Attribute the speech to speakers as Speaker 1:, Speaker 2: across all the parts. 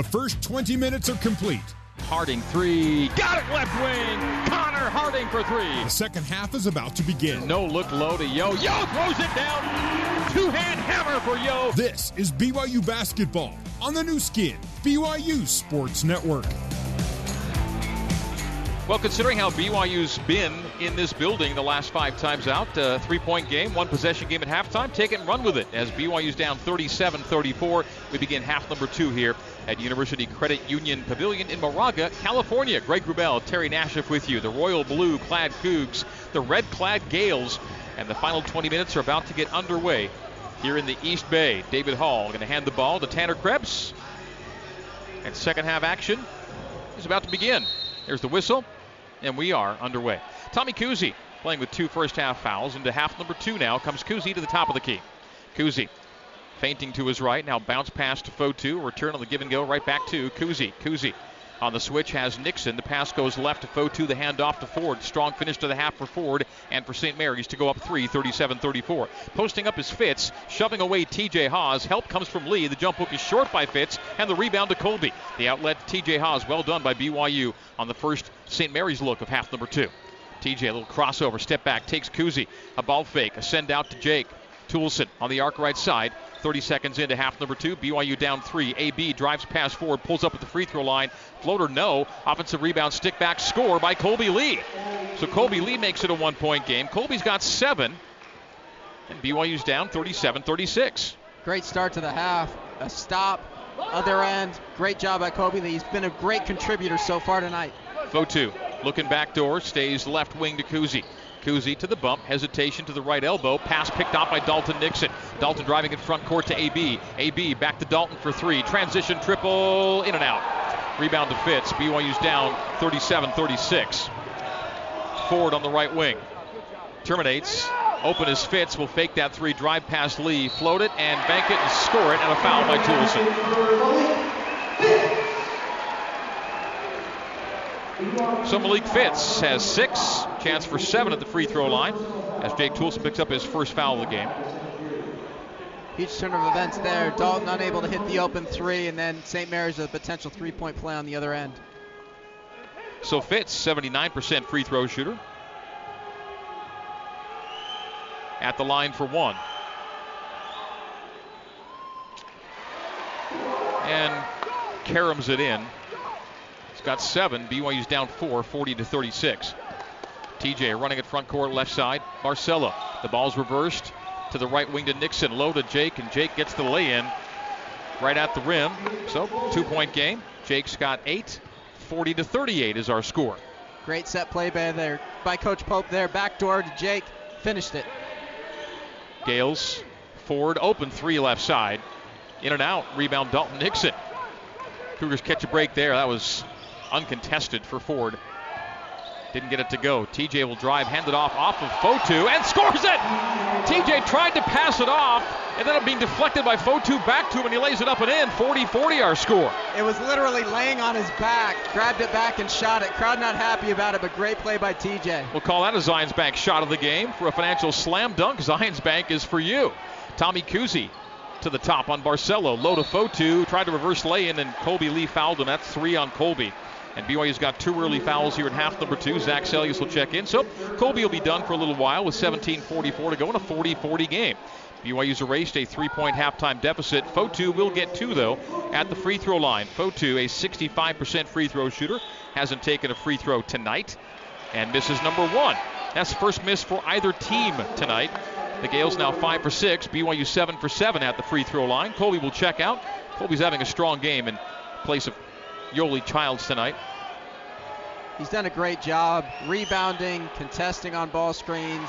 Speaker 1: The first 20 minutes are complete.
Speaker 2: Harding three. Got it left wing. Connor Harding for three.
Speaker 1: The second half is about to begin.
Speaker 2: No look low to Yo. Yo throws it down. Two hand hammer for Yo.
Speaker 1: This is BYU basketball on the Nu Skin, BYU Sports Network.
Speaker 2: Well, considering how BYU's been in this building the last five times out, uh, three point game, one possession game at halftime, take it and run with it. As BYU's down 37 34, we begin half number two here at University Credit Union Pavilion in Moraga, California. Greg Wrubell, Terry Nashif with you. The royal blue clad Cougs, the red clad Gales, and the final 20 minutes are about to get underway here in the East Bay. David Hall going to hand the ball to Tanner Krebs. And second half action is about to begin. There's the whistle and we are underway. Tommy Kuhse playing with two first half fouls. Into half number two now comes Kuhse to the top of the key. Kuhse feinting to his right. Now bounce pass to Fotu. Return on the give and go right back to Kuhse. Kuhse on the switch has Nixon. The pass goes left to Fotu. The handoff to Ford. Strong finish to the half for Ford and for St. Mary's to go up 3, 37 34. Posting up his Fitts, shoving away TJ Haws. Help comes from Lee. The jump hook is short by Fitts and the rebound to Colby. The outlet TJ Haws. Well done by BYU on the first St. Mary's look of half number two. TJ, a little crossover, step back, takes Kuhse. A ball fake, a send out to Jake. Toolson on the arc right side. 30 seconds into half number two. BYU down three. AB drives pass forward, pulls up at the free throw line. Floater no. Offensive rebound, stick back, score by Kolby Lee. So Kolby Lee makes it a one point game. Kolby's got seven. And BYU's down 37 36.
Speaker 3: Great start to the half. A stop, other end. Great job by Kolby Lee. He's been a great contributor so far tonight.
Speaker 2: Fotu looking back door, stays left wing to Kuhse. Kuhse to the bump, hesitation to the right elbow, pass picked off by Dalton Nixon. Dalton driving in front court to AB. AB back to Dalton for three. Transition triple, in and out. Rebound to Fitts. BYU's down 37 36. Ford on the right wing. Terminates. Open as Fitts will fake that three, drive past Lee, float it, and bank it and score it, and a foul by Toolson. So Malik Fitts has six, chance for seven at the free throw line as Jake Toolson picks up his first foul of the game.
Speaker 3: Huge turn of events there. Dalton unable to hit the open three, and then St. Mary's with a potential three point play on the other end.
Speaker 2: So Fitts, 79% free throw shooter. At the line for one. And caroms it in. He's got seven. BYU's down four, 40 to 36. TJ running at front court, left side. Barcelo. The ball's reversed to the right wing to Nixon. Low to Jake, and Jake gets the lay in right at the rim. So, two point game. Jake's got eight. 40 to 38 is our score.
Speaker 3: Great set play by there by Coach Pope there. Backdoor to Jake. Finished it.
Speaker 2: Gales. Ford open three left side. In and out. Rebound Dalton Nixon. Cougars catch a break there. That was uncontested for Ford. Didn't get it to go. TJ will drive, hand it off off of Fotu, and scores it! TJ tried to pass it off, and then it being deflected by Fotu back to him, and he lays it up and in. 40 40 our score.
Speaker 3: It was literally laying on his back, grabbed it back and shot it. Crowd not happy about it, but great play by TJ.
Speaker 2: We'll call that a Zions Bank shot of the game. For a financial slam dunk, Zions Bank is for you. Tommy Kuhse to the top on Barcelo. Low to Fotu, tried to reverse lay in, and Kolby Lee fouled him. That's three on Kolby. And BYU's got two early fouls here in half number two. Zach Seljaas will check in. So Kolby will be done for a little while with 17.44 to go in a 40 40 game. BYU's erased a three point halftime deficit. Fotu will get two, though, at the free throw line. Fotu, a 65% free throw shooter, hasn't taken a free throw tonight and misses number one. That's the first miss for either team tonight. The Gales now 5 for 6, BYU 7 for 7 at the free throw line. Kolby will check out. Kolby's having a strong game in place of Yoeli Childs tonight.
Speaker 3: He's done a great job rebounding, contesting on ball screens,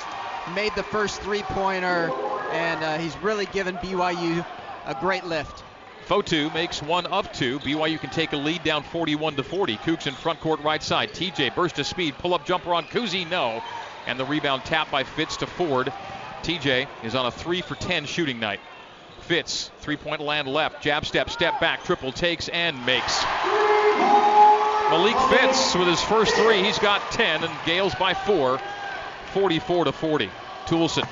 Speaker 3: made the first three pointer, and uh, he's really given BYU a great lift.
Speaker 2: Fotu makes one of two. BYU can take a lead down 41 to 40. Kooks in front court right side. TJ burst of speed, pull up jumper on Kuhse, no. And the rebound tap by Fitts to Ford. TJ is on a 3 for 10 shooting night. Fitts, three point land left, jab step, step back, triple takes and makes. Malik Fitts with his first three, he's got 10 and Gales by four, 44 to 40. Toolson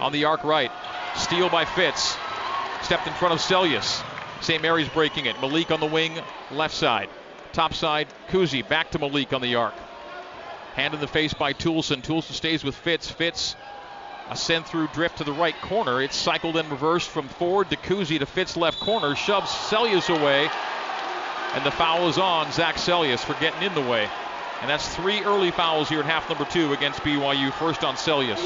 Speaker 2: on the arc right, steal by Fitts, stepped in front of Seljaas. St. Mary's breaking it. Malik on the wing, left side. Top side, Kuhse back to Malik on the arc. Hand in the face by Toolson. Toolson stays with Fitts. Fitts a send through drift to the right corner. It's cycled and reversed from Ford to Kuhse to Fitts left corner. Shoves Seljaas away. And the foul is on Zach Seljaas for getting in the way. And that's three early fouls here in half number two against BYU. First on Seljaas.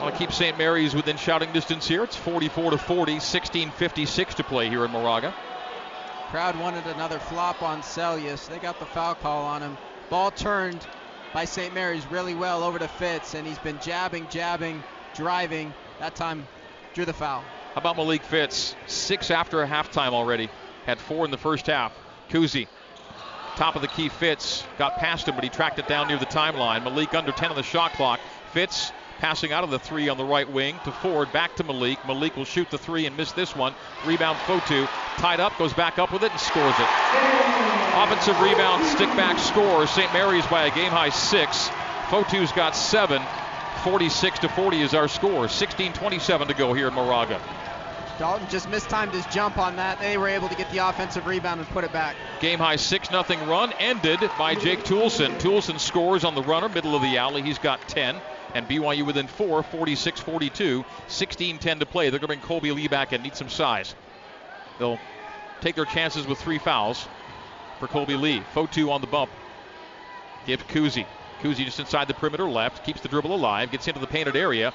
Speaker 2: Want to keep St. Mary's within shouting distance here. It's 44 to 40, 16:56 to play here in Moraga.
Speaker 3: Crowd wanted another flop on Seljaas. They got the foul call on him. Ball turned by St. Mary's really well over to Fitts, and he's been jabbing, jabbing, driving. That time drew the foul.
Speaker 2: How about Malik Fitts? Six after a halftime already. Had four in the first half. Kuhse, top of the key Fitts, got past him, but he tracked it down near the timeline. Malik under 10 on the shot clock. Fitts passing out of the three on the right wing to Ford, back to Malik. Malik will shoot the three and miss this one. Rebound Fotu, tied up, goes back up with it and scores it. Offensive rebound, stick back score. St. Mary's by a game high six. Fotu's got seven. 46 to 40 is our score. 16:27 to go here in Moraga.
Speaker 3: Dalton just mistimed his jump on that. They were able to get the offensive rebound and put it back.
Speaker 2: Game high 6 0 run ended by Jake Toolson. Toolson scores on the runner, middle of the alley. He's got 10 and BYU within four, 46 42. 16 10 to play. They're going to bring Kolby Lee back and need some size. They'll take their chances with three fouls for Kolby Lee. Fotu on the bump. Gives Kuhse. Kuhse just inside the perimeter left, keeps the dribble alive, gets into the painted area.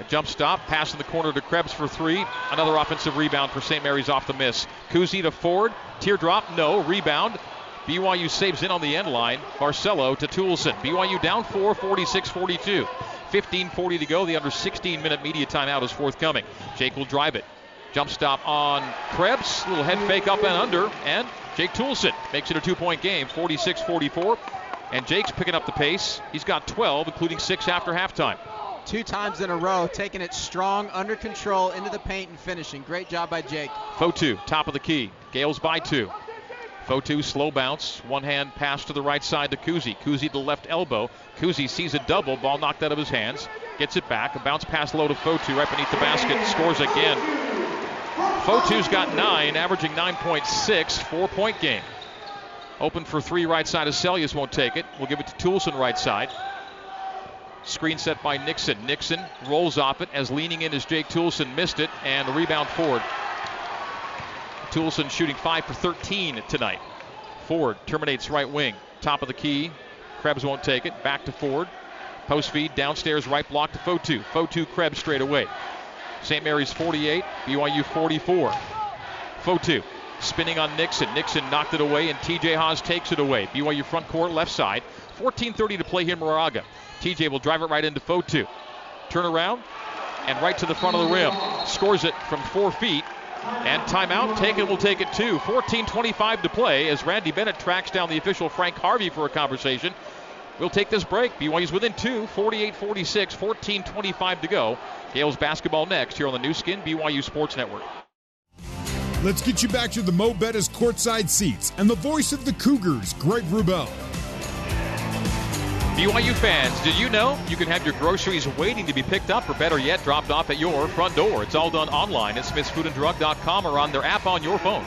Speaker 2: A jump stop, pass in the corner to Krebs for three. Another offensive rebound for St. Mary's off the miss. Kuhse to Ford. Teardrop, no. Rebound. BYU saves in on the end line. Barcelo to Toolson. BYU down 4, 46 42. 15.40 to go. The under 16 minute media timeout is forthcoming. Jake will drive it. Jump stop on Krebs. Little head fake up and under. And Jake Toolson makes it a two point game. 46 44. And Jake's picking up the pace. He's got 12, including six after halftime.
Speaker 3: Two times in a row, taking it strong, under control, into the paint and finishing. Great job by Jake.
Speaker 2: Fotu, top of the key. Gales by two. Fotu, slow bounce. One hand pass to the right side to Kuhse. Kuhse to left elbow. Kuhse sees a double. Ball knocked out of his hands. Gets it back. A bounce pass low to Fotu right beneath the basket. Scores again. Fotu's got nine, averaging 9.6. Four point game. Open for three right side of Seljaas won't take it. We'll give it to Toolson right side. Screen set by Nixon. Nixon rolls off it as leaning in as Jake Toolson missed it and the rebound Ford. Toolson shooting 5 for 13 tonight. Ford terminates right wing. Top of the key. Krebs won't take it. Back to Ford. Post feed downstairs right block to Fotu. Fotu Krebs straight away. St. Mary's 48, BYU 44. Fotu spinning on Nixon. Nixon knocked it away, and TJ Haws takes it away. BYU front court, left side. 14:30 to play here in Moraga. TJ will drive it right into Fotu. Turn around and right to the front of the rim. Scores it from four feet. And timeout taken will take it two. 14:25 to play as Randy Bennett tracks down the official Frank Harvey for a conversation. We'll take this break. BYU's within two, 48-46, 14:25 to go. Gales basketball next here on the Nu Skin BYU Sports Network.
Speaker 1: Let's get you back to the Mo' Bettahs courtside seats and the voice of the Cougars, Greg Wrubell.
Speaker 2: BYU fans, did you know you can have your groceries waiting to be picked up or better yet, dropped off at your front door? It's all done online at smithsfoodanddrug.com or on their app on your phone.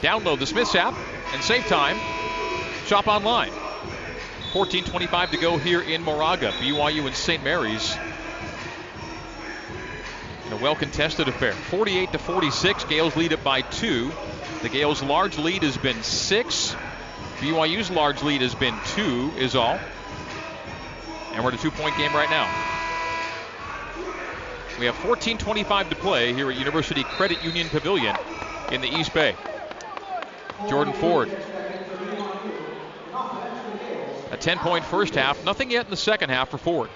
Speaker 2: Download the Smiths app and save time. Shop online. 14:25 to go here in Moraga. BYU and St. Mary's in a well-contested affair. 48 to 46. Gales lead it by two. The Gales' large lead has been six. BYU's large lead has been two. Is all. And we're at a two-point game right now. We have 14:25 to play here at University Credit Union Pavilion in the East Bay. Jordan Ford. A 10-point first half. Nothing yet in the second half for Ford.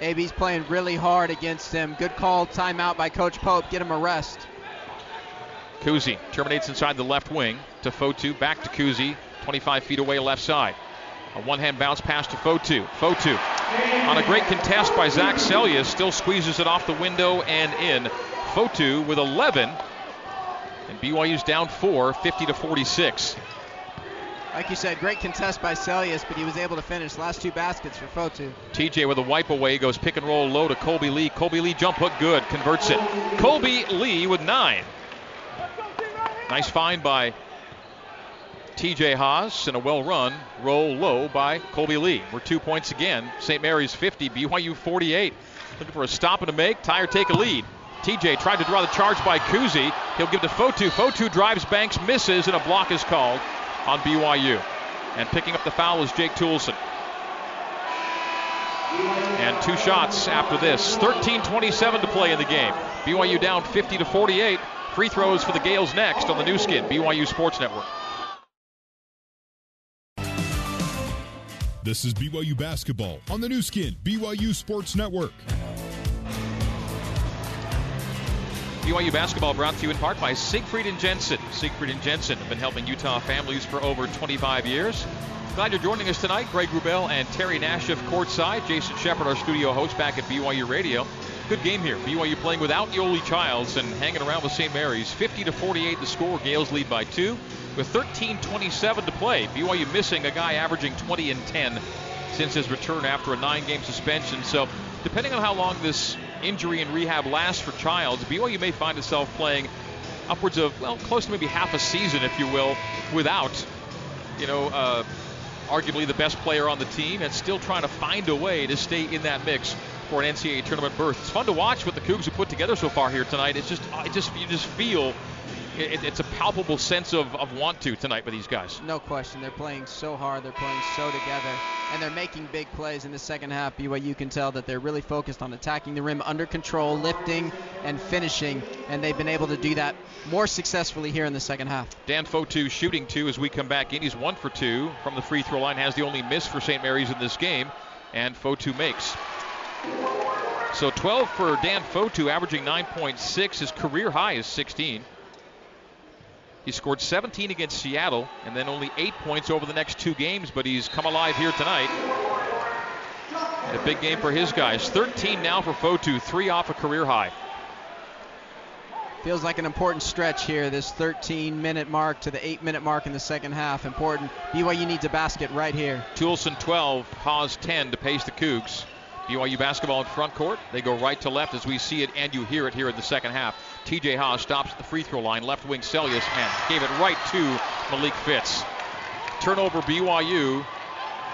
Speaker 3: AB's playing really hard against him. Good call, timeout by Coach Pope. Get him a rest.
Speaker 2: Kuhse terminates inside the left wing to Fotu. Back to Kuhse. 25 feet away left side. A one-hand bounce pass to Fotu. Fotu on a great contest by Zach Seljaas. Still squeezes it off the window and in. Fotu with 11. And BYU's down four, 50 to 46.
Speaker 3: Like you said, great contest by Seljaas, but he was able to finish last two baskets for Fotu.
Speaker 2: TJ with a wipe away goes pick and roll low to Kolby Lee. Kolby Lee jump hook good, converts it. Kolby Lee with nine. Nice find by TJ Haws and a well run roll low by Kolby Lee. We're two points again. St. Mary's 50, BYU 48. Looking for a stop and a make. Tire take a lead. TJ tried to draw the charge by Kuhse. He'll give to Fotu. Fotu drives, banks, misses, and a block is called on BYU. And picking up the foul is Jake Toolson. And two shots after this. 13-27 to play in the game. BYU down 50 to 48. Free throws for the Gales next on the Nu Skin, BYU Sports Network.
Speaker 1: This is BYU basketball on the Nu Skin, BYU Sports Network.
Speaker 2: BYU basketball brought to you in part by Siegfried and Jensen. Siegfried and Jensen have been helping Utah families for over 25 years. Glad you're joining us tonight. Greg Wrubell and Terry Nashif courtside. Jason Shepard, our studio host, back at BYU Radio. Good game here. BYU playing without Yoeli Childs and hanging around with St. Mary's. 50 to 48 the score. Gales lead by two with 13:27 to play. BYU missing a guy averaging 20 and 10 since his return after a nine-game suspension. So, depending on how long this injury and rehab lasts for Childs, BYU may find itself playing upwards of, well, close to maybe half a season, if you will, without, you know, uh, arguably the best player on the team and still trying to find a way to stay in that mix for an NCAA tournament berth. It's fun to watch what the Cougs have put together so far here tonight. It's just, it just, you just feel it, it's a palpable sense of, of want to tonight with these guys.
Speaker 3: No question. They're playing so hard. They're playing so together. And they're making big plays in the second half. BYU can tell that they're really focused on attacking the rim under control, lifting, and finishing. And they've been able to do that more successfully here in the second half.
Speaker 2: Dan Fotu shooting two as we come back in. He's one for two from the free throw line. Has the only miss for St. Mary's in this game. And Fotu makes. So 12 for Dan Fotu, averaging 9.6. His career high is 16. He scored 17 against Seattle and then only eight points over the next two games, but he's come alive here tonight. A big game for his guys. 13 now for Fotu, three off a career high.
Speaker 3: Feels like an important stretch here, this 13 minute mark to the 8 minute mark in the second half. Important. BYU needs a basket right here.
Speaker 2: Toolson 12, Haws 10 to pace the Cougs. BYU basketball in front court. They go right to left as we see it and you hear it here in the second half. TJ Haas stops at the free throw line. Left wing Seljaas and gave it right to Malik Fitts. Turnover BYU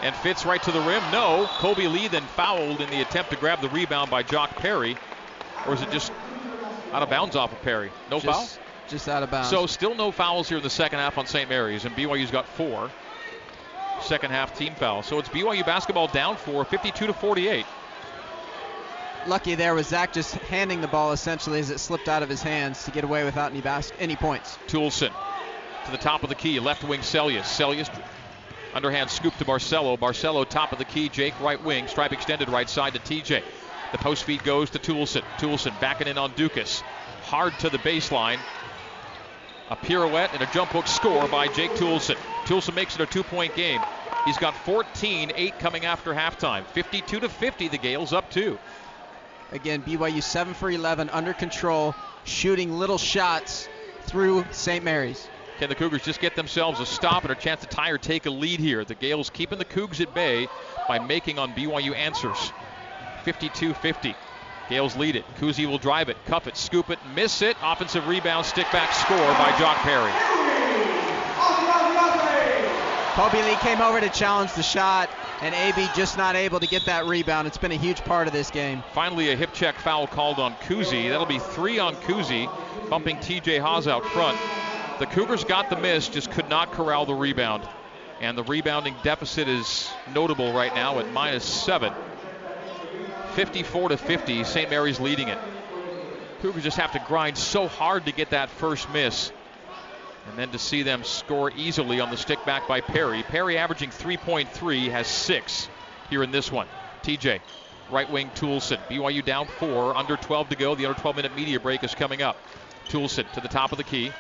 Speaker 2: and Fitts right to the rim. No, Kolby Lee then fouled in the attempt to grab the rebound by Jock Perry. Or is it just out of bounds off of Perry? No
Speaker 3: just,
Speaker 2: foul?
Speaker 3: Just out of bounds.
Speaker 2: So still no fouls here in the second half on St. Mary's, and BYU's got four. Second half team foul. So it's BYU basketball down four, 52 to 48
Speaker 3: lucky there was Zach just handing the ball essentially as it slipped out of his hands to get away without any bas- any points.
Speaker 2: Toolson to the top of the key, left wing Seljaas. Seljaas underhand scoop to Barcelo. Barcelo top of the key, Jake right wing, stripe extended right side to TJ. The post feed goes to Toolson. Toolson backing in on Ducas. Hard to the baseline. A pirouette and a jump hook score by Jake Toolson. Toolson makes it a two-point game. He's got 14, 8 coming after halftime. 52 to 50, the Gales up two.
Speaker 3: Again, BYU 7 for 11, under control, shooting little shots through St. Mary's.
Speaker 2: Can the Cougars just get themselves a stop and a chance to tie or take a lead here? The Gales keeping the Cougs at bay by making on BYU answers. 52 50. Gales lead it. Kuhse will drive it, cuff it, scoop it, miss it. Offensive rebound, stick back score by Jock Perry.
Speaker 3: Kolby Lee came over to challenge the shot and AB just not able to get that rebound. It's been a huge part of this game.
Speaker 2: Finally, a hip check foul called on Kuhse. That'll be three on Kuhse, bumping TJ Haws out front. The Cougars got the miss, just could not corral the rebound. And the rebounding deficit is notable right now at minus seven. 54 to 50, St. Mary's leading it. Cougars just have to grind so hard to get that first miss. And then to see them score easily on the stick back by Perry. Perry averaging 3.3, has six here in this one. TJ, right wing Toolson. BYU down four, under 12 to go. The under 12 minute media break is coming up. Toolson to the top of the key.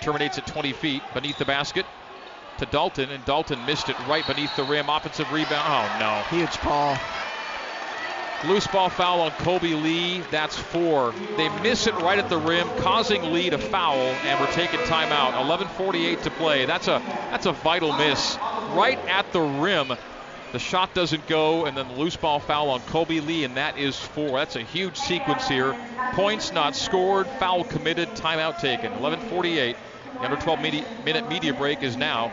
Speaker 2: Terminates at 20 feet beneath the basket to Dalton, and Dalton missed it right beneath the rim. Offensive rebound. Oh, no.
Speaker 3: Huge call.
Speaker 2: Loose ball foul on Kolby Lee. That's four. They miss it right at the rim, causing Lee to foul, and we're taking timeout. 11:48 to play. That's a that's a vital miss right at the rim. The shot doesn't go, and then the loose ball foul on Kolby Lee, and that is four. That's a huge sequence here. Points not scored, foul committed, timeout taken. 11:48. The under 12 minute media break is now.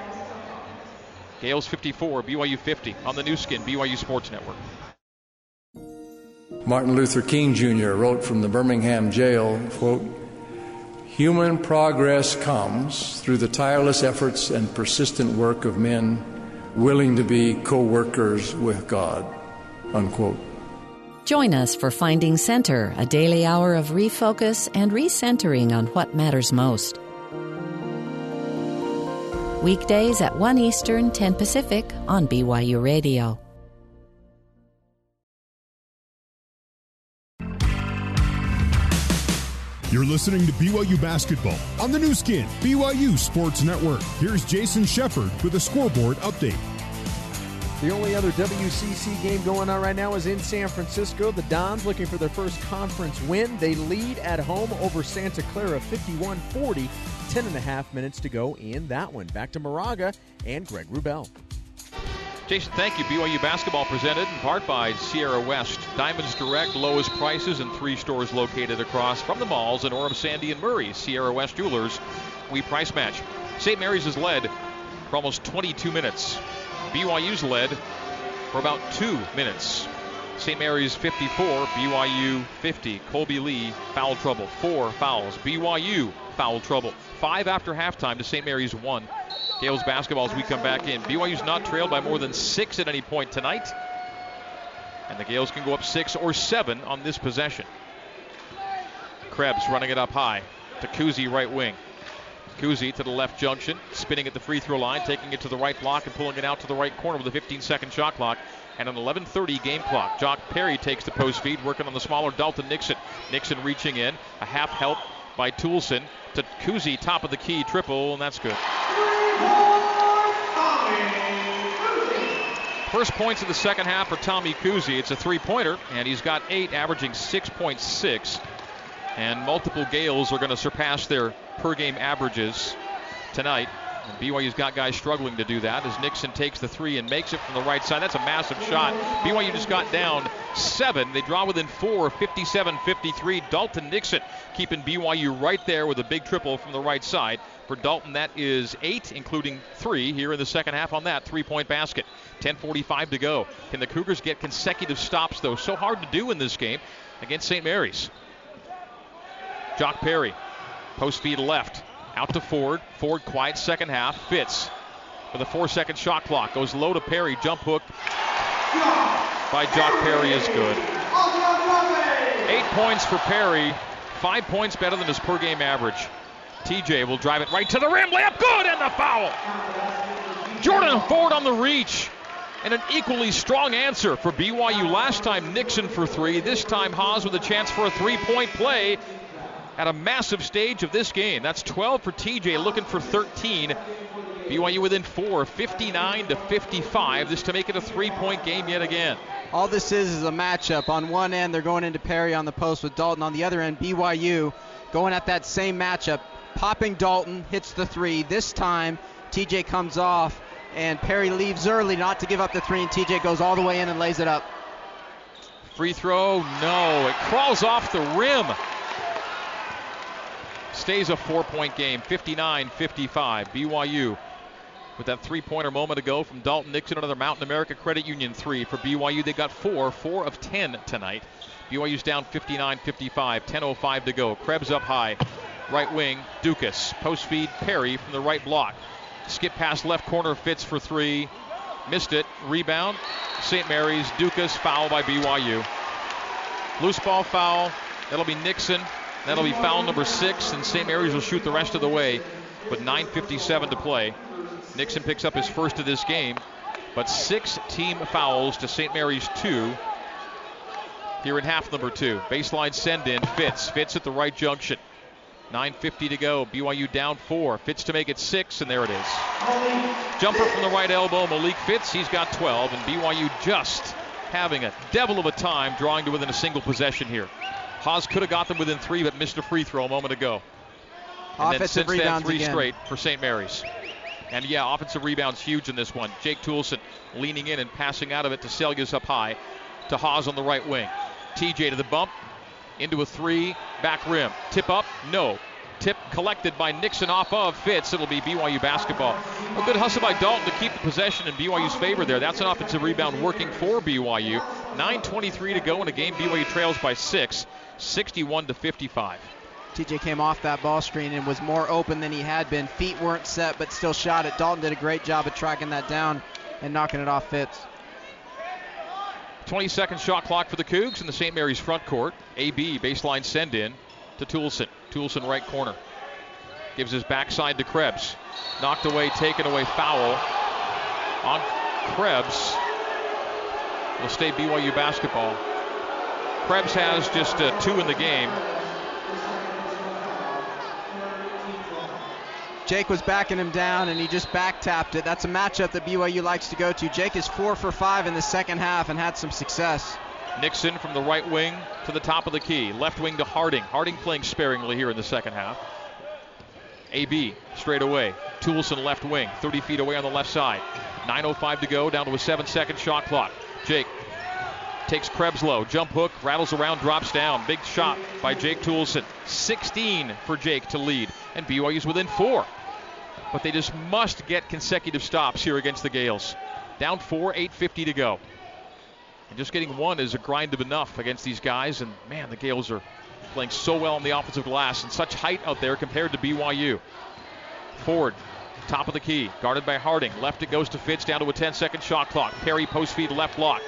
Speaker 2: Gales 54, BYU 50 on the Nu Skin, BYU Sports Network.
Speaker 4: Martin Luther King Jr. wrote from the Birmingham jail, quote, Human progress comes through the tireless efforts and persistent work of men willing to be co-workers with God, unquote.
Speaker 5: Join us for Finding Center, a daily hour of refocus and recentering on what matters most. Weekdays at 1 Eastern, 10 Pacific on BYU Radio.
Speaker 1: You're listening to BYU Basketball on the Nu Skin, BYU Sports Network. Here's Jason Shepard with a scoreboard update.
Speaker 6: The only other WCC game going on right now is in San Francisco. The Dons looking for their first conference win. They lead at home over Santa Clara 51 40. 10 and a half minutes to go in that one. Back to Moraga and Greg Wrubell.
Speaker 2: Jason, thank you. BYU basketball presented in part by Sierra West. Diamonds Direct, lowest prices in three stores located across from the malls in Orem, Sandy, and Murray. Sierra West Jewelers, we price match. St. Mary's has led for almost 22 minutes. BYU's led for about two minutes. St. Mary's 54, BYU 50. Colby Lee, foul trouble. Four fouls. BYU, foul trouble. Five after halftime to St. Mary's one. Gales basketball as we come back in. BYU's not trailed by more than six at any point tonight. And the Gales can go up six or seven on this possession. Krebs running it up high to Kuhse, right wing. Kuhse to the left junction, spinning at the free throw line, taking it to the right block and pulling it out to the right corner with a 15 second shot clock and an 11:30 game clock. Jock Perry takes the post feed, working on the smaller Dalton Nixon. Nixon reaching in, a half help by Toolson to Kuhse, top of the key triple, and that's good. First points of the second half for Tommy Kuhse. It's a three-pointer, and he's got eight, averaging 6.6. And multiple Gales are going to surpass their per-game averages tonight. BYU's got guys struggling to do that as Nixon takes the three and makes it from the right side. That's a massive shot. BYU just got down seven. They draw within four, 57 53. Dalton Nixon keeping BYU right there with a big triple from the right side. For Dalton, that is eight, including three here in the second half on that three point basket. 10.45 to go. Can the Cougars get consecutive stops, though? So hard to do in this game against St. Mary's. Jock Perry, post feed left, out to Ford. Ford quiet second half. Fitts with a four second shot clock. Goes low to Perry. Jump hook by Jock Perry is good. Eight points for Perry. Five points better than his per game average. TJ will drive it right to the rim. Layup good and the foul. Jordan Ford on the reach. And an equally strong answer for BYU. Last time Nixon for three. This time Haws with a chance for a three point play at a massive stage of this game. That's 12 for TJ, looking for 13. BYU within four, 59 to 55. This to make it a three point game yet again.
Speaker 3: All this is is a matchup. On one end, they're going into Perry on the post with Dalton. On the other end, BYU going at that same matchup. Popping Dalton, hits the three. This time, TJ comes off, and Perry leaves early not to give up the three, and TJ goes all the way in and lays it up.
Speaker 2: Free throw, no. It crawls off the rim. Stays a four point game, 59 55. BYU with that three pointer moment ago from Dalton Nixon, another Mountain America Credit Union three for BYU. They got four, four of 10 tonight. BYU's down 59 55, 10.05 to go. Krebs up high. Right wing, Ducas. Post feed, Perry from the right block. Skip pass left corner, Fitts for three. Missed it. Rebound, St. Mary's. Ducas foul by BYU. Loose ball foul. That'll be Nixon. That'll be foul number six, and St. Mary's will shoot the rest of the way. But 9.57 to play. Nixon picks up his first of this game, but six team fouls to St. Mary's two here in half number two. Baseline send in. Fitts. Fitts at the right junction. 9.50 to go. BYU down four. Fitts to make it six, and there it is. Jumper from the right elbow. Malik Fitts. He's got 12, and BYU just having a devil of a time drawing to within a single possession here. Haws could have got them within three, but missed a free throw a moment ago. And then since then, three
Speaker 3: again.
Speaker 2: straight for St. Mary's. And yeah, offensive rebounds huge in this one. Jake Toolson leaning in and passing out of it to Seljaas up high to Haws on the right wing. TJ to the bump, into a three, back rim. Tip up, no. Tip collected by Nixon off of Fitts. It'll be BYU basketball. A good hustle by Dalton to keep the possession in BYU's favor there. That's an offensive rebound working for BYU. 9.23 to go in a game. BYU trails by six, 61 to 55.
Speaker 3: TJ came off that ball screen and was more open than he had been. Feet weren't set, but still shot it. Dalton did a great job of tracking that down and knocking it off Fitts.
Speaker 2: 20 second shot clock for the Cougs in the St. Mary's front court. AB baseline send in to Toolson. Toolson right corner. Gives his backside to Krebs. Knocked away, taken away, foul on Krebs. Will stay BYU basketball. Krebs has just uh, two in the game.
Speaker 3: Jake was backing him down and he just back tapped it. That's a matchup that BYU likes to go to. Jake is four for five in the second half and had some success.
Speaker 2: Nixon from the right wing to the top of the key. Left wing to Harding. Harding playing sparingly here in the second half. AB straight away. Toolson left wing, 30 feet away on the left side. 9.05 to go, down to a seven second shot clock. Jake takes Krebs low. Jump hook, rattles around, drops down. Big shot by Jake Toolson. 16 for Jake to lead. And BYU's within four. But they just must get consecutive stops here against the Gales. Down four, 8.50 to go. And just getting one is a grind of enough against these guys. And man, the Gales are playing so well on the offensive glass and such height out there compared to BYU. Ford, top of the key, guarded by Harding. Left it goes to Fitts down to a 10 second shot clock. Perry post feed left block.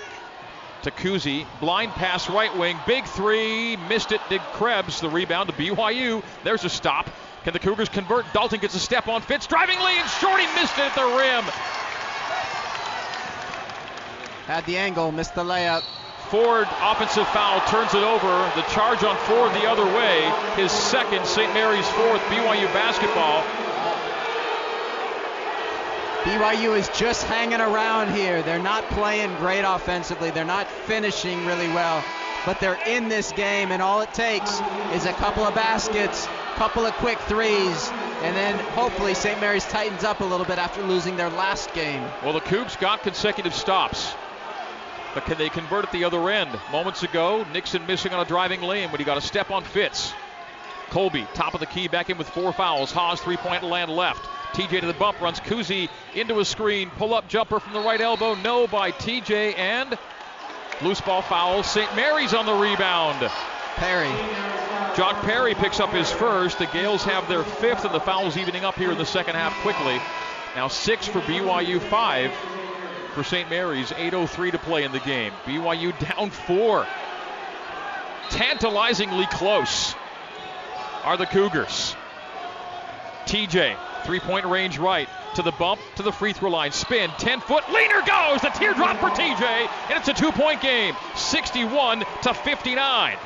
Speaker 2: To Kuhse, blind pass right wing, big three, missed it. Did Krebs the rebound to BYU? There's a stop. Can the Cougars convert? Dalton gets a step on Fitts, driving lane, Shorty missed it at the rim.
Speaker 3: Had the angle, missed the layup.
Speaker 2: Ford, offensive foul, turns it over. The charge on Ford the other way. His second, St. Mary's fourth, BYU basketball.
Speaker 3: BYU is just hanging around here. They're not playing great offensively. They're not finishing really well. But they're in this game, and all it takes is a couple of baskets, couple of quick threes, and then hopefully St. Mary's tightens up a little bit after losing their last game.
Speaker 2: Well, the Cougs got consecutive stops. But can they convert at the other end? Moments ago, Nixon missing on a driving lane, but he got a step on Fitts. Kolby, top of the key, back in with four fouls. Haws, three point land left. TJ to the bump, runs Kuhse into a screen. Pull up jumper from the right elbow. No by TJ and loose ball foul. St. Mary's on the rebound.
Speaker 3: Perry.
Speaker 2: Jock Perry picks up his first. The Gales have their fifth, and the fouls evening up here in the second half quickly. Now six for BYU, five for St. Mary's. 8.03 to play in the game. BYU down four. Tantalizingly close are the Cougars. TJ, three point range right, to the bump, to the free throw line, spin, 10 foot, leaner goes, the teardrop for TJ, and it's a two point game, 61 to 59.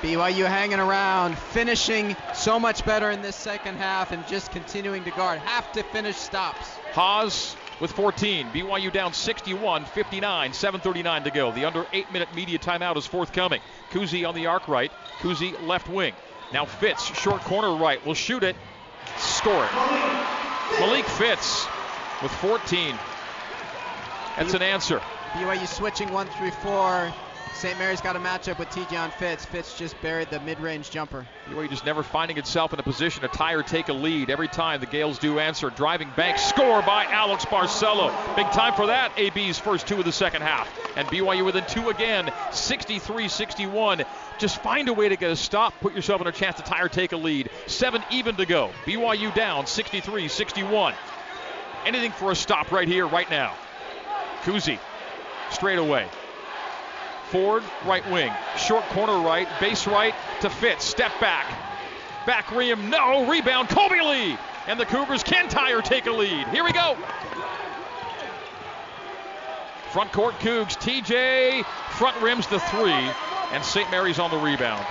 Speaker 3: BYU hanging around, finishing so much better in this second half, and just continuing to guard. Have to finish stops.
Speaker 2: Haws with 14. BYU down 61 59, 7.39 to go. The under eight minute media timeout is forthcoming. Kuhse on the arc right, Kuhse left wing. Now Fitts, short corner right, will shoot it, score it. Malik Fitts with 14. That's an answer.
Speaker 3: BYU switching one through four. St. Mary's got a matchup with TJ on Fitts. Fitts just buried the mid-range jumper.
Speaker 2: BYU just never finding itself in a position to tie or take a lead. Every time the Gales do answer. Driving bank score by Alex Barcelo. Big time for that. AB's first two of the second half. And BYU within two again. 63-61. Just find a way to get a stop. Put yourself in a chance to tie or take a lead. Seven even to go. BYU down 63-61. Anything for a stop right here, right now. Kuhse straight away. Ford, right wing. Short corner right, base right to Fitts. Step back. Back rim, no. Rebound, Kolby Lee. And the Cougars can or take a lead. Here we go. Front court Cougs. TJ front rims the three. And St. Mary's on the rebound.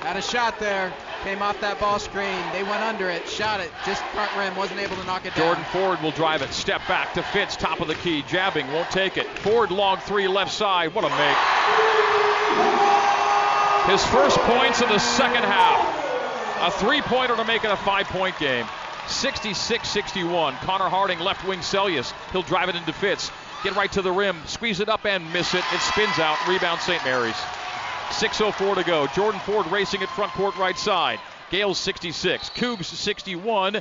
Speaker 3: Had a shot there. Came off that ball screen. They went under it, shot it, just front rim, wasn't able to knock it down.
Speaker 2: Jordan Ford will drive it. Step back to Fitts, top of the key. Jabbing, won't take it. Ford long three left side. What a make. His first points of the second half. A three pointer to make it a five point game. 66 61. Connor Harding, left wing Seljaas. He'll drive it into Fitts. Get right to the rim, squeeze it up and miss it. It spins out. Rebound St. Mary's. 6.04 to go. Jordan Ford racing at front court right side. Gales 66. Cougs 61.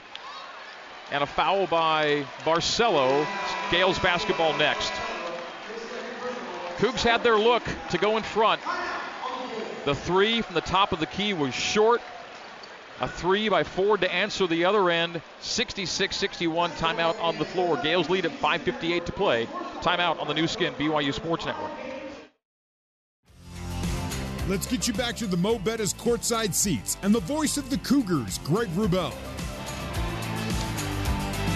Speaker 2: And a foul by Barcelo. Gales basketball next. Cougs had their look to go in front. The three from the top of the key was short. A three by Ford to answer the other end. 66 61 timeout on the floor. Gales lead at 5.58 to play. Timeout on the Nu Skin BYU Sports Network.
Speaker 1: Let's get you back to the Mo' Bettahs courtside seats and the voice of the Cougars, Greg Wrubell.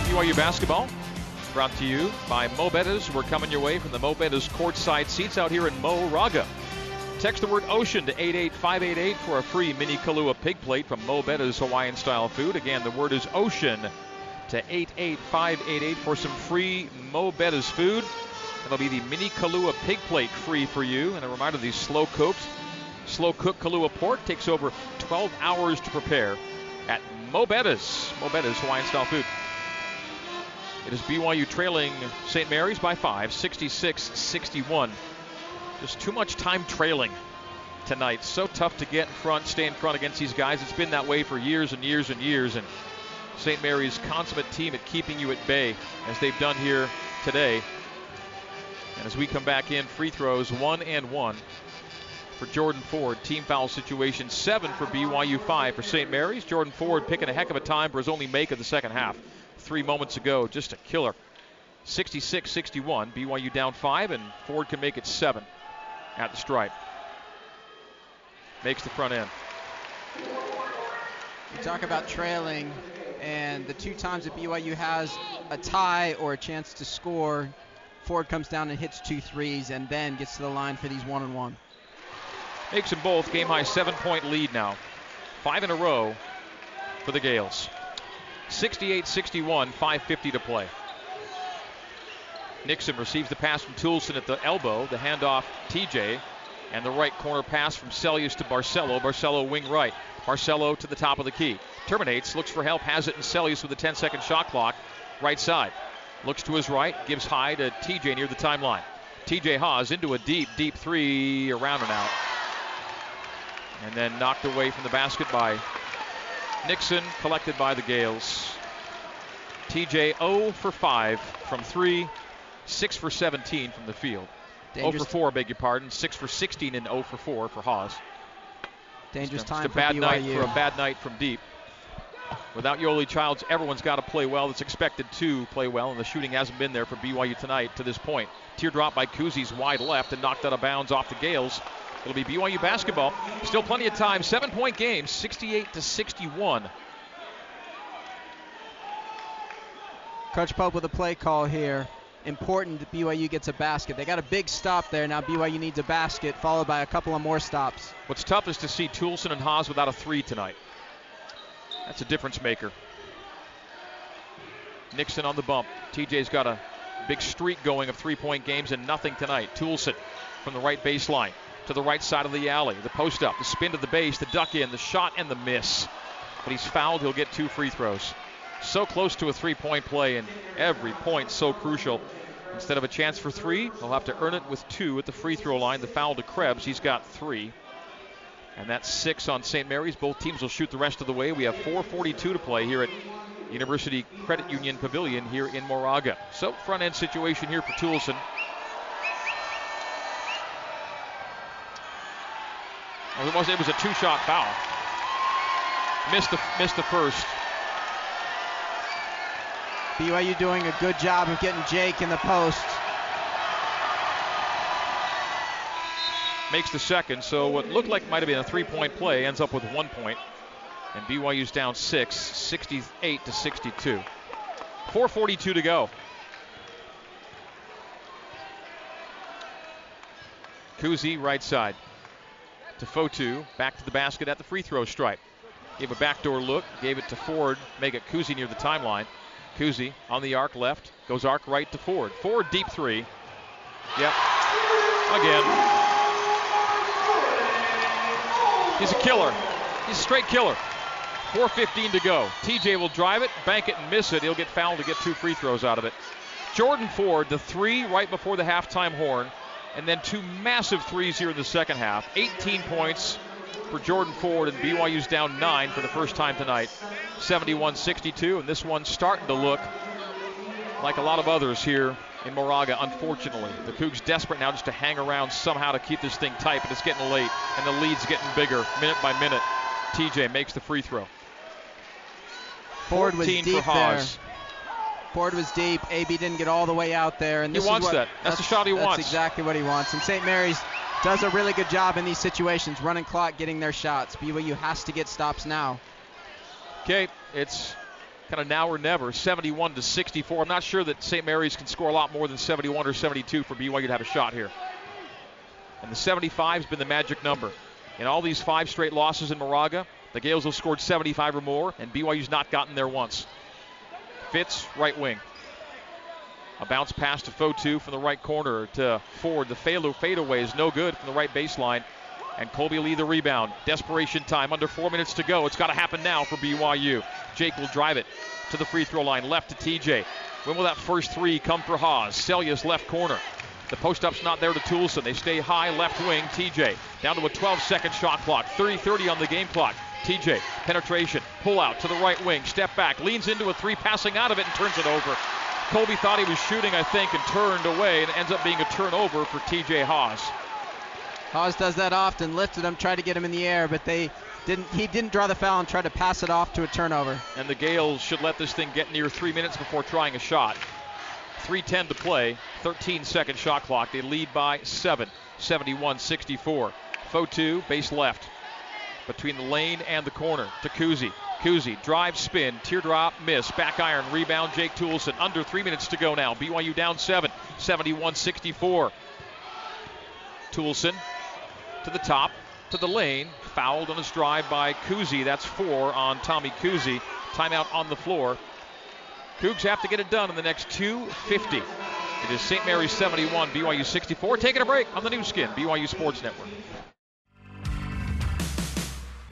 Speaker 2: BYU basketball brought to you by Mo' Bettahs. We're coming your way from the Mo' Bettahs courtside seats out here in Mo Raga. Text the word ocean to 88588 for a free mini Kalua pig plate from Mo' Bettahs Hawaiian style food. Again, the word is ocean to 88588 for some free Mo' Bettahs food. It'll be the mini Kalua pig plate free for you. And a reminder these slow cooked, slow cooked Kalua pork takes over 12 hours to prepare at Mo' Bettahs. Mo' Bettahs Hawaiian style food. It is BYU trailing St. Mary's by five, 66 61. Just too much time trailing tonight. So tough to get in front, stay in front against these guys. It's been that way for years and years and years. And St. Mary's consummate team at keeping you at bay, as they've done here today. And as we come back in, free throws one and one for Jordan Ford. Team foul situation seven for BYU, five for St. Mary's. Jordan Ford picking a heck of a time for his only make of the second half. Three moments ago, just a killer. 66 61. BYU down five, and Ford can make it seven at the stripe. Makes the front end.
Speaker 3: You talk about trailing, and the two times that BYU has a tie or a chance to score, Ford comes down and hits two threes and then gets to the line for these one and one.
Speaker 2: Makes them both. Game high seven point lead now. Five in a row for the Gales. 68 61, 5.50 to play. Nixon receives the pass from Toolson at the elbow. The handoff, TJ. And the right corner pass from Seljaas to Barcelo. Barcelo wing right. Barcelo to the top of the key. Terminates, looks for help, has it in Seljaas with a 10 second shot clock. Right side. Looks to his right, gives high to TJ near the timeline. TJ Haws into a deep, deep three, around and out. And then knocked away from the basket by Nixon, collected by the Gales. TJ 0 for 5 from 3, 6 for 17 from the field. Dangerous 0 for 4, beg your pardon. 6 for 16 and 0 for 4 for Haws.
Speaker 3: Dangerous
Speaker 2: it's
Speaker 3: time
Speaker 2: a bad
Speaker 3: BYU.
Speaker 2: night for a bad night from deep. Without Yoeli Childs, everyone's got to play well. That's expected to play well, and the shooting hasn't been there for BYU tonight to this point. Teardrop by Kuhse's wide left and knocked out of bounds off the Gales. It'll be BYU basketball. Still plenty of time. Seven point game, 68 to 61.
Speaker 3: Coach Pope with a play call here. Important that BYU gets a basket. They got a big stop there. Now BYU needs a basket, followed by a couple of more stops.
Speaker 2: What's tough is to see Toolson and Haws without a three tonight. That's a difference maker. Nixon on the bump. TJ's got a big streak going of three point games and nothing tonight. Toolson from the right baseline to the right side of the alley. The post up, the spin to the base, the duck in, the shot, and the miss. But he's fouled. He'll get two free throws. So close to a three point play, and every point so crucial. Instead of a chance for three, he'll have to earn it with two at the free throw line. The foul to Krebs. He's got three. And that's six on St. Mary's. Both teams will shoot the rest of the way. We have 4.42 to play here at University Credit Union Pavilion here in Moraga. So, front end situation here for Toolson. It was, it was a two shot foul. Missed the, missed the first.
Speaker 3: BYU doing a good job of getting Jake in the post.
Speaker 2: Makes the second, so what looked like might have been a three point play ends up with one point. And BYU's down six, 68 to 62. 4.42 to go. Kuhse, right side. To Fotu, back to the basket at the free throw stripe. Gave a backdoor look, gave it to Ford, make it Kuhse near the timeline. Kuhse on the arc left, goes arc right to Ford. Ford deep three. Yep. Again. He's a killer. He's a straight killer. 4.15 to go. TJ will drive it, bank it, and miss it. He'll get fouled to get two free throws out of it. Jordan Ford, the three right before the halftime horn, and then two massive threes here in the second half. 18 points for Jordan Ford, and BYU's down nine for the first time tonight. 71 62, and this one's starting to look like a lot of others here in Moraga, unfortunately. The Cougs desperate now just to hang around somehow to keep this thing tight, but it's getting late, and the lead's getting bigger minute by minute. TJ makes the free throw.
Speaker 3: Ford was
Speaker 2: 14
Speaker 3: deep
Speaker 2: for
Speaker 3: Haws. Ford was deep. AB didn't get all the way out there, and
Speaker 2: He
Speaker 3: this is
Speaker 2: wants
Speaker 3: what-
Speaker 2: that. That's the shot he
Speaker 3: that's
Speaker 2: wants.
Speaker 3: That's exactly what he wants. And St. Mary's does a really good job in these situations, running clock, getting their shots. BYU has to get stops now.
Speaker 2: Okay, it's kind of now or never, 71 to 64. I'm not sure that St. Mary's can score a lot more than 71 or 72 for BYU to have a shot here. And the 75 has been the magic number. In all these five straight losses in Moraga, the Gaels have scored 75 or more, and BYU's not gotten there once. Fitts, right wing. A bounce pass to Fotu from the right corner to Ford. The fadeaway fadeaway is no good from the right baseline. And Kolby Lee the rebound. Desperation time. Under four minutes to go. It's got to happen now for BYU. Jake will drive it to the free throw line. Left to TJ. When will that first three come for Haws? Seljaas left corner. The post up's not there to Toolson. They stay high left wing. TJ down to a 12 second shot clock. 30 30 on the game clock. TJ penetration. Pull out to the right wing. Step back. Leans into a three, passing out of it and turns it over. Kolby thought he was shooting, I think, and turned away, and it ends up being a turnover for TJ Haws.
Speaker 3: Haws does that often. Lifted him, tried to get him in the air, but they didn't. He didn't draw the foul and tried to pass it off to a turnover.
Speaker 2: and the Gaels should let this thing get near three minutes before trying a shot. 3.10 to play, 13 second shot clock. They lead by seven, 71 64. Fotu, base left, between the lane and the corner to Kuhse. Kuhse, drive, spin, teardrop, miss, back iron, rebound, Jake Toolson. Under three minutes to go now. BYU down seven, 71 64. Toolson to the top, to the lane. Fouled on his drive by Kuhse. That's four on Tommy Kuhse. Timeout on the floor. Cougs have to get it done in the next 2.50. It is St. Mary's 71, BYU 64. Taking a break on the Nu Skin, BYU Sports Network.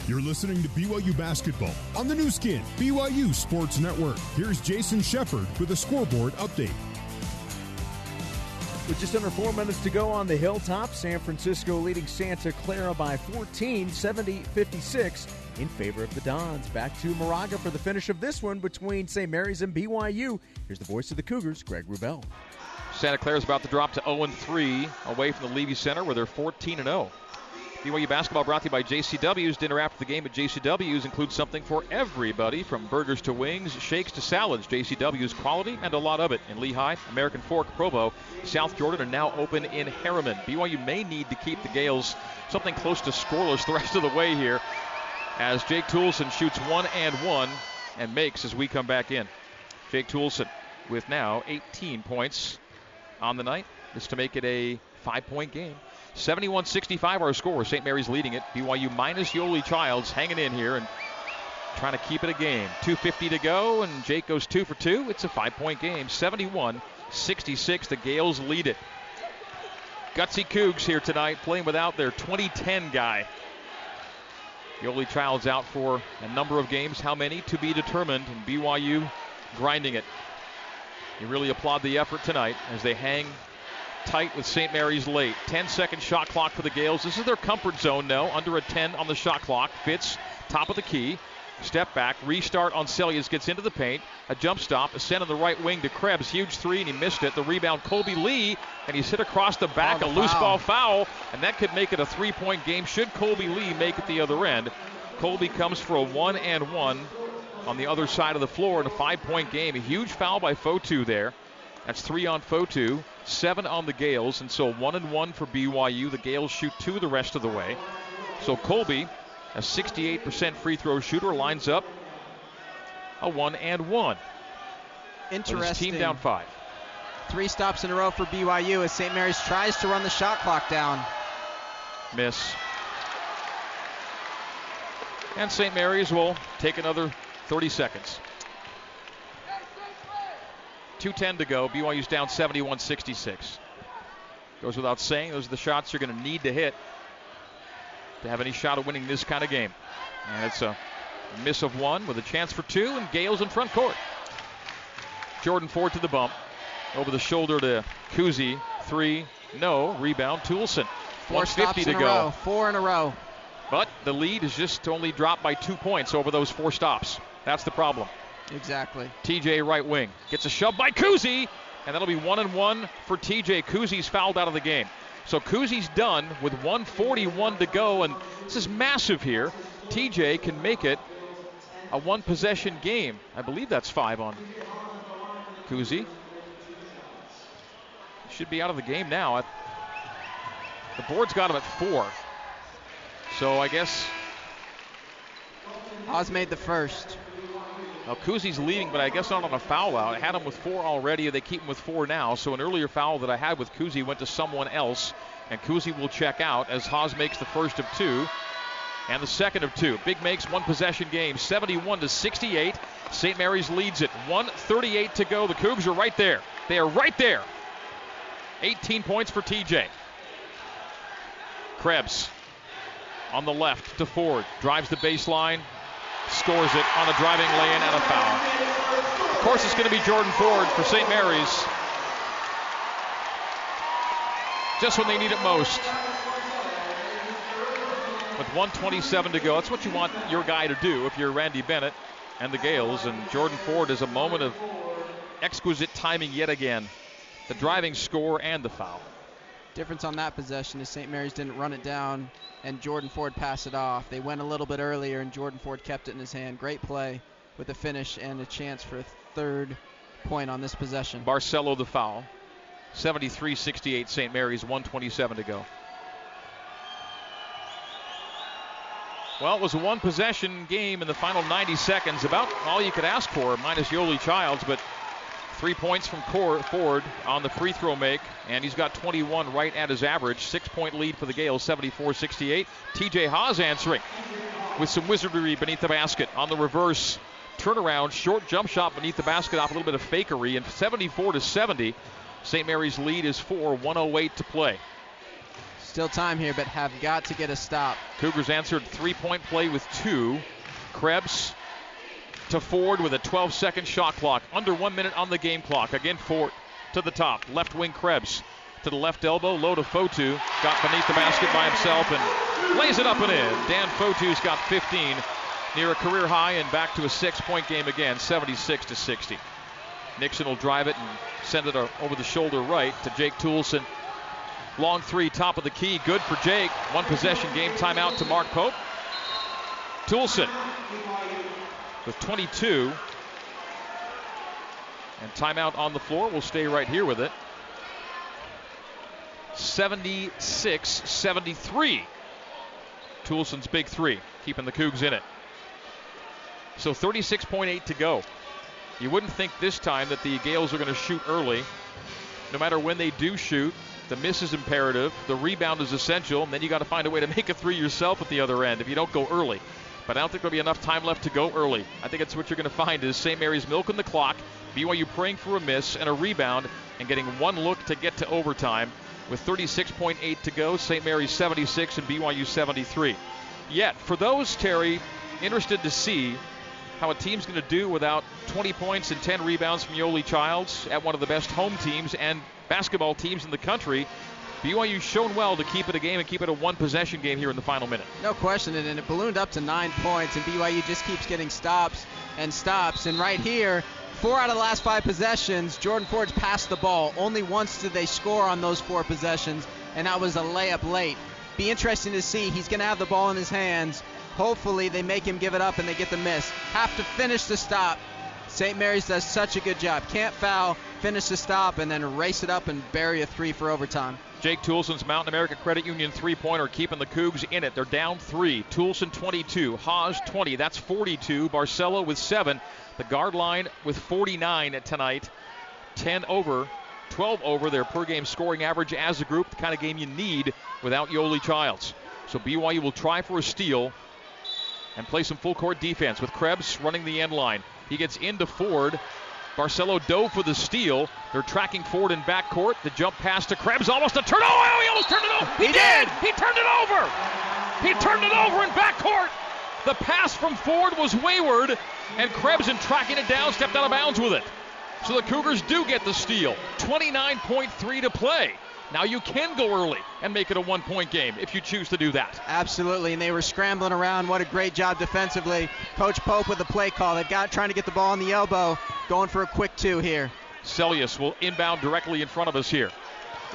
Speaker 1: You're listening to BYU basketball on the Nu Skin, BYU Sports Network. Here's Jason Shepard with a scoreboard update.
Speaker 6: With just under four minutes to go on the hilltop, San Francisco leading Santa Clara by 14, 70 56 in favor of the Dons. Back to Moraga for the finish of this one between St. Mary's and BYU. Here's the voice of the Cougars, Greg Wrubell.
Speaker 2: Santa Clara's about to drop to 0 3 away from the Leavey Center where they're 14 0. BYU basketball brought to you by JCW's. Dinner after the game at JCW's includes something for everybody from burgers to wings, shakes to salads. JCW's quality and a lot of it in Lehi, American Fork, Provo, South Jordan, are now open in Herriman. BYU may need to keep the Gaels something close to scoreless the rest of the way here as Jake Toolson shoots one and one and makes as we come back in. Jake Toolson with now 18 points on the night. This to make it a five point game. 71 65 our score. St. Mary's leading it. BYU minus Yoeli Childs hanging in here and trying to keep it a game. 2.50 to go, and Jake goes two for two. It's a five point game. 71 66. The Gaels lead it. Gutsy Cougs here tonight playing without their 2010 guy. Yoeli Childs out for a number of games. How many to be determined? And BYU grinding it. You really applaud the effort tonight as they hang tight with St. Mary's late. 10 second shot clock for the Gaels. This is their comfort zone now. Under a 10 on the shot clock. Fitts, top of the key. Step back, restart on Seljaas, gets into the paint. A jump stop, a send on the right wing to Krebs. Huge three, and he missed it. The rebound, Kolby Lee, and he's hit across the back.
Speaker 3: Oh,
Speaker 2: a loose
Speaker 3: foul.
Speaker 2: ball foul, and that could make it a three point game should Kolby Lee make it the other end. Kolby comes for a one and one on the other side of the floor in a five point game. A huge foul by Fotu there. That's three on Fotu, seven on the Gaels, and so one and one for BYU. The Gaels shoot two the rest of the way. So Kolby, a 68% free throw shooter, lines up a one and one.
Speaker 3: Interesting.
Speaker 2: team down five.
Speaker 3: Three stops in a row for BYU as St. Mary's tries to run the shot clock down.
Speaker 2: Miss. And St. Mary's will take another 30 seconds. 2.10 to go. BYU's down 71 66. Goes without saying, those are the shots you're going to need to hit to have any shot of winning this kind of game. And it's a miss of one with a chance for two, and Gaels in front court. Jordan Ford to the bump. Over the shoulder to Kuhse. Three, no. Rebound, Toolson.
Speaker 3: Four stops
Speaker 2: to
Speaker 3: in a
Speaker 2: go.
Speaker 3: row. Four in a row.
Speaker 2: But the lead is just only dropped by two points over those four stops. That's the problem.
Speaker 3: Exactly.
Speaker 2: TJ right wing gets a shove by Kuhse, and that'll be one and one for TJ. Kuhse's fouled out of the game. So Kuhse's done with 141 to go, and this is massive here. TJ can make it a one possession game. I believe that's five on Kuhse. Should be out of the game now. The board's got him at four. So I guess
Speaker 3: Haws made the first.
Speaker 2: Now Kuhse's leading, but I guess not on a foul out. I had him with four already. They keep him with four now. So an earlier foul that I had with Kuhse went to someone else, and Kuhse will check out as Haws makes the first of two and the second of two. Big makes one possession game, 71 to 68. St. Mary's leads it. 138 to go. The Cougs are right there. They are right there. 18 points for TJ. Krebs on the left to Ford. Drives the baseline. Scores it on a driving lay-in and a foul. Of course, it's going to be Jordan Ford for St. Mary's. Just when they need it most. With 127 to go, that's what you want your guy to do if you're Randy Bennett and the Gaels. And Jordan Ford is a moment of exquisite timing yet again. The driving score and the foul.
Speaker 3: Difference on that possession is St. Mary's didn't run it down and Jordan Ford passed it off. They went a little bit earlier and Jordan Ford kept it in his hand. Great play with the finish and a chance for a third point on this possession.
Speaker 2: Barcelo the foul. 73 68 St. Mary's, 127 to go. Well, it was a one possession game in the final 90 seconds. About all you could ask for, minus Yoeli Childs, but three points from Ford on the free throw make, and he's got 21 right at his average. Six point lead for the Gaels, 74 68. TJ Haws answering with some wizardry beneath the basket on the reverse turnaround, short jump shot beneath the basket off a little bit of fakery, and 74 to 70. St. Mary's lead is four, 108 to play.
Speaker 3: Still time here, but have got to get a stop.
Speaker 2: Cougars answered three point play with two. Krebs to Ford with a 12 second shot clock. Under one minute on the game clock. Again, Ford to the top. Left wing Krebs to the left elbow. Low to Fotu. Got beneath the basket by himself and lays it up and in. Dan Fotu's got 15 near a career high and back to a six point game again, 76 to 60. Nixon will drive it and send it over the shoulder right to Jake Toolson. Long three, top of the key, good for Jake. One possession game timeout to Mark Pope. Toolson with 22. And timeout on the floor. We'll stay right here with it. 76 73. Toolson's big three, keeping the Cougs in it. So 36.8 to go. You wouldn't think this time that the Gaels are going to shoot early. No matter when they do shoot, the miss is imperative. The rebound is essential. And then you got to find a way to make a three yourself at the other end if you don't go early. But I don't think there'll be enough time left to go early. I think that's what you're going to find is St. Mary's milking the clock, BYU praying for a miss and a rebound, and getting one look to get to overtime. With 36.8 to go, St. Mary's 76 and BYU 73. Yet, for those, Terry, interested to see how a team's going to do without 20 points and 10 rebounds from Yoeli Childs at one of the best home teams and basketball teams in the country. BYU's shown well to keep it a game and keep it a one possession game here in the final minute.
Speaker 3: No question, and it ballooned up to nine points, and BYU just keeps getting stops and stops. And right here, four out of the last five possessions, Jordan Ford's passed the ball. Only once did they score on those four possessions, and that was a layup late. Be interesting to see. He's going to have the ball in his hands. Hopefully, they make him give it up and they get the miss. Have to finish the stop. St. Mary's does such a good job. Can't foul, finish the stop, and then race it up and bury a three for overtime.
Speaker 2: Jake Toolson's Mountain America Credit Union three pointer keeping the Cougs in it. They're down three. Toolson 22, Haws 20. That's 42. Barcelo with seven. The guard line with 49 tonight. 10 over, 12 over their per game scoring average as a group. The kind of game you need without Yoeli Childs. So BYU will try for a steal. and play some full court defense with Krebs running the end line. He gets into Ford. Barcelo dove for the steal. They're tracking Ford in backcourt. The jump pass to Krebs, almost a turn. Oh, he almost turned it over. He,
Speaker 3: He
Speaker 2: did.
Speaker 3: did.
Speaker 2: He turned it over. He turned it over in backcourt. The pass from Ford was wayward, and Krebs, in tracking it down, stepped out of bounds with it. So the Cougars do get the steal. 29.3 to play. Now you can go early and make it a one point game if you choose to do that.
Speaker 3: Absolutely, and they were scrambling around. What a great job defensively. Coach Pope with the play call. They've got trying to get the ball on the elbow, going for a quick two here.
Speaker 2: Seljaas will inbound directly in front of us here.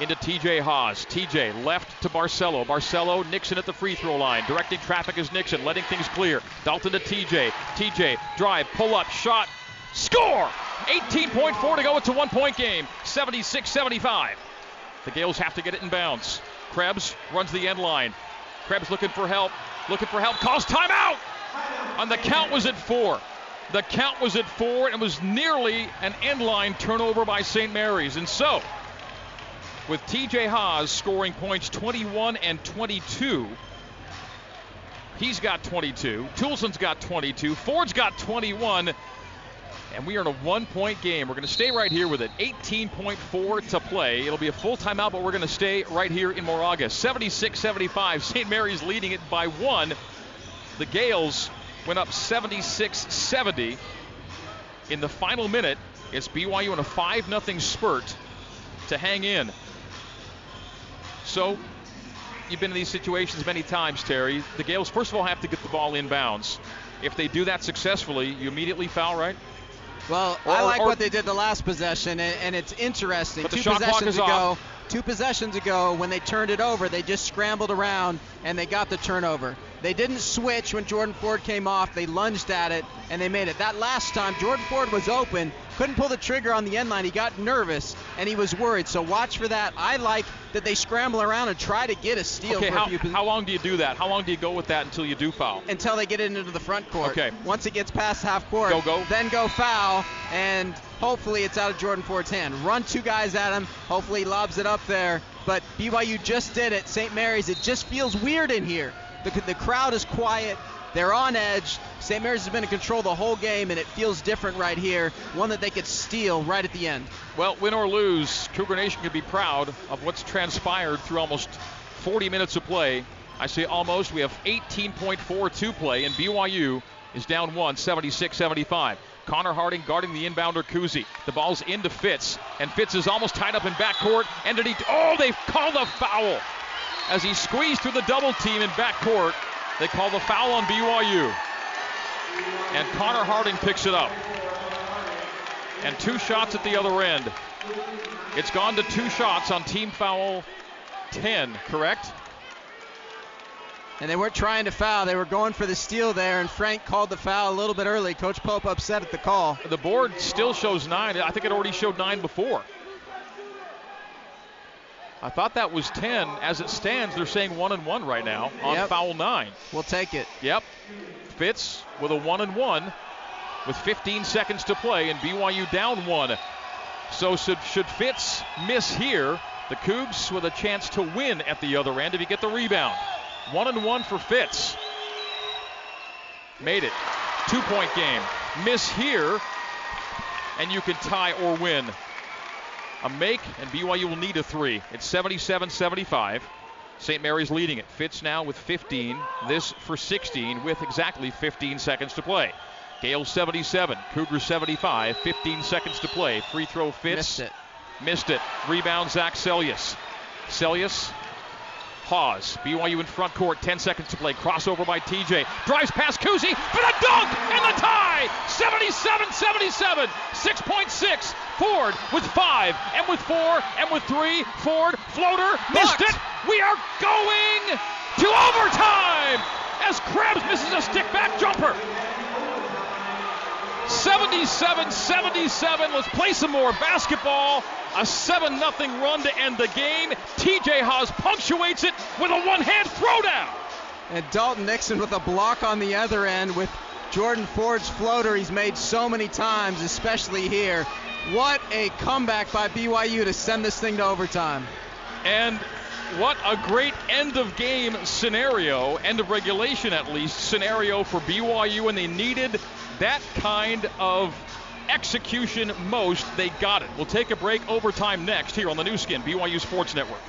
Speaker 2: Into TJ Haws. TJ left to Barcelo. Barcelo, Nixon at the free throw line. Directing traffic is Nixon, letting things clear. Dalton to TJ. TJ, drive, pull up, shot, score! 18.4 to go. It's a one point game. 76 75. The Gaels have to get it in bounds. Krebs runs the end line. Krebs looking for help. Looking for help. Calls timeout! And the count was at four. The count was at four, and it was nearly an end line turnover by St. Mary's. And so, with TJ Haws scoring points 21 and 22, he's got 22. Toolson's got 22. Ford's got 21. And we are in a one point game. We're going to stay right here with it. 18.4 to play. It'll be a full timeout, but we're going to stay right here in Moraga. 76 75. St. Mary's leading it by one. The Gaels went up 76 70. In the final minute, it's BYU in a 5 0 spurt to hang in. So, you've been in these situations many times, Terry. The Gaels, first of all, have to get the ball inbounds. If they do that successfully, you immediately foul, right?
Speaker 3: Well,
Speaker 2: Or-
Speaker 3: I like
Speaker 2: or-
Speaker 3: what they did the last possession, and, and it's interesting.
Speaker 2: But the
Speaker 3: two
Speaker 2: shot clock
Speaker 3: possessions
Speaker 2: is
Speaker 3: ago,
Speaker 2: off.
Speaker 3: Two possessions ago, when they turned it over, they just scrambled around and they got the turnover. They didn't switch when Jordan Ford came off. They lunged at it and they made it. That last time, Jordan Ford was open, couldn't pull the trigger on the end line. He got nervous and he was worried. So watch for that. I like that they scramble around and try to get a steal
Speaker 2: Okay, how,
Speaker 3: a few pos-
Speaker 2: how long do you do that? How long do you go with that until you do foul?
Speaker 3: until they get it into the front court.
Speaker 2: Okay.
Speaker 3: Once it gets past half court,
Speaker 2: Go, go.
Speaker 3: then go foul, and hopefully it's out of Jordan Ford's hand. Run two guys at him. Hopefully he lobs it up there. But BYU just did it. St. Mary's, it just feels weird in here. The, the crowd is quiet. They're on edge. St. Mary's has been in control the whole game, and it feels different right here. One that they could steal right at the end.
Speaker 2: Well, win or lose, Cougar Nation can be proud of what's transpired through almost 40 minutes of play. I say almost. We have 18.4 to play, and BYU is down one, 76 75. Connor Harding guarding the inbounder Kuhse. The ball's into Fitts, and Fitts is almost tied up in backcourt. And did he? Oh, they've called a foul as he squeezed through the double team in backcourt. They call the foul on BYU, and Connor Harding picks it up. And two shots at the other end. It's gone to two shots on team foul 10, correct?
Speaker 3: And they weren't trying to foul. They were going for the steal there, and Frank called the foul a little bit early. Coach Pope upset at the call.
Speaker 2: The board still shows nine. I think it already showed nine before. I thought that was 10. As it stands, they're saying one and one right now on
Speaker 3: Yep.
Speaker 2: foul nine.
Speaker 3: We'll take it.
Speaker 2: Yep. Fitts with a one and one with 15 seconds to play, and BYU down one. So should, should Fitts miss here, the Cougs with a chance to win at the other end if you get the rebound. One and one for Fitts. Made it. Two point game. Miss here, and you can tie or win. A make, and BYU will need a three. It's 77 75. St. Mary's leading it. Fitts now with 15. This for 16 with exactly 15 seconds to play. Gael 77, Cougars 75, 15 seconds to play. Free throw Fitts.
Speaker 3: Missed it.
Speaker 2: Missed it. Rebound Zac Seljaas. Seljaas. Pause. BYU in front court. 10 seconds to play. Crossover by TJ. Drives past Kuhse for the dunk and the tie. 77-77. 6.6. Ford with five and with four and with three. Ford floater missed it. We are going to overtime as Krebs misses a stick back jumper. 77 77. Let's play some more basketball. A 7 0 run to end the game. TJ Haws punctuates it with a one hand throwdown.
Speaker 3: And Dalton Nixon with a block on the other end with Jordan Ford's floater he's made so many times, especially here. What a comeback by BYU to send this thing to overtime.
Speaker 2: And what a great end of game scenario, end of regulation at least, scenario for BYU, and they needed that kind of execution most. They got it. We'll take a break overtime next here on the Nu Skin, BYU Sports Network.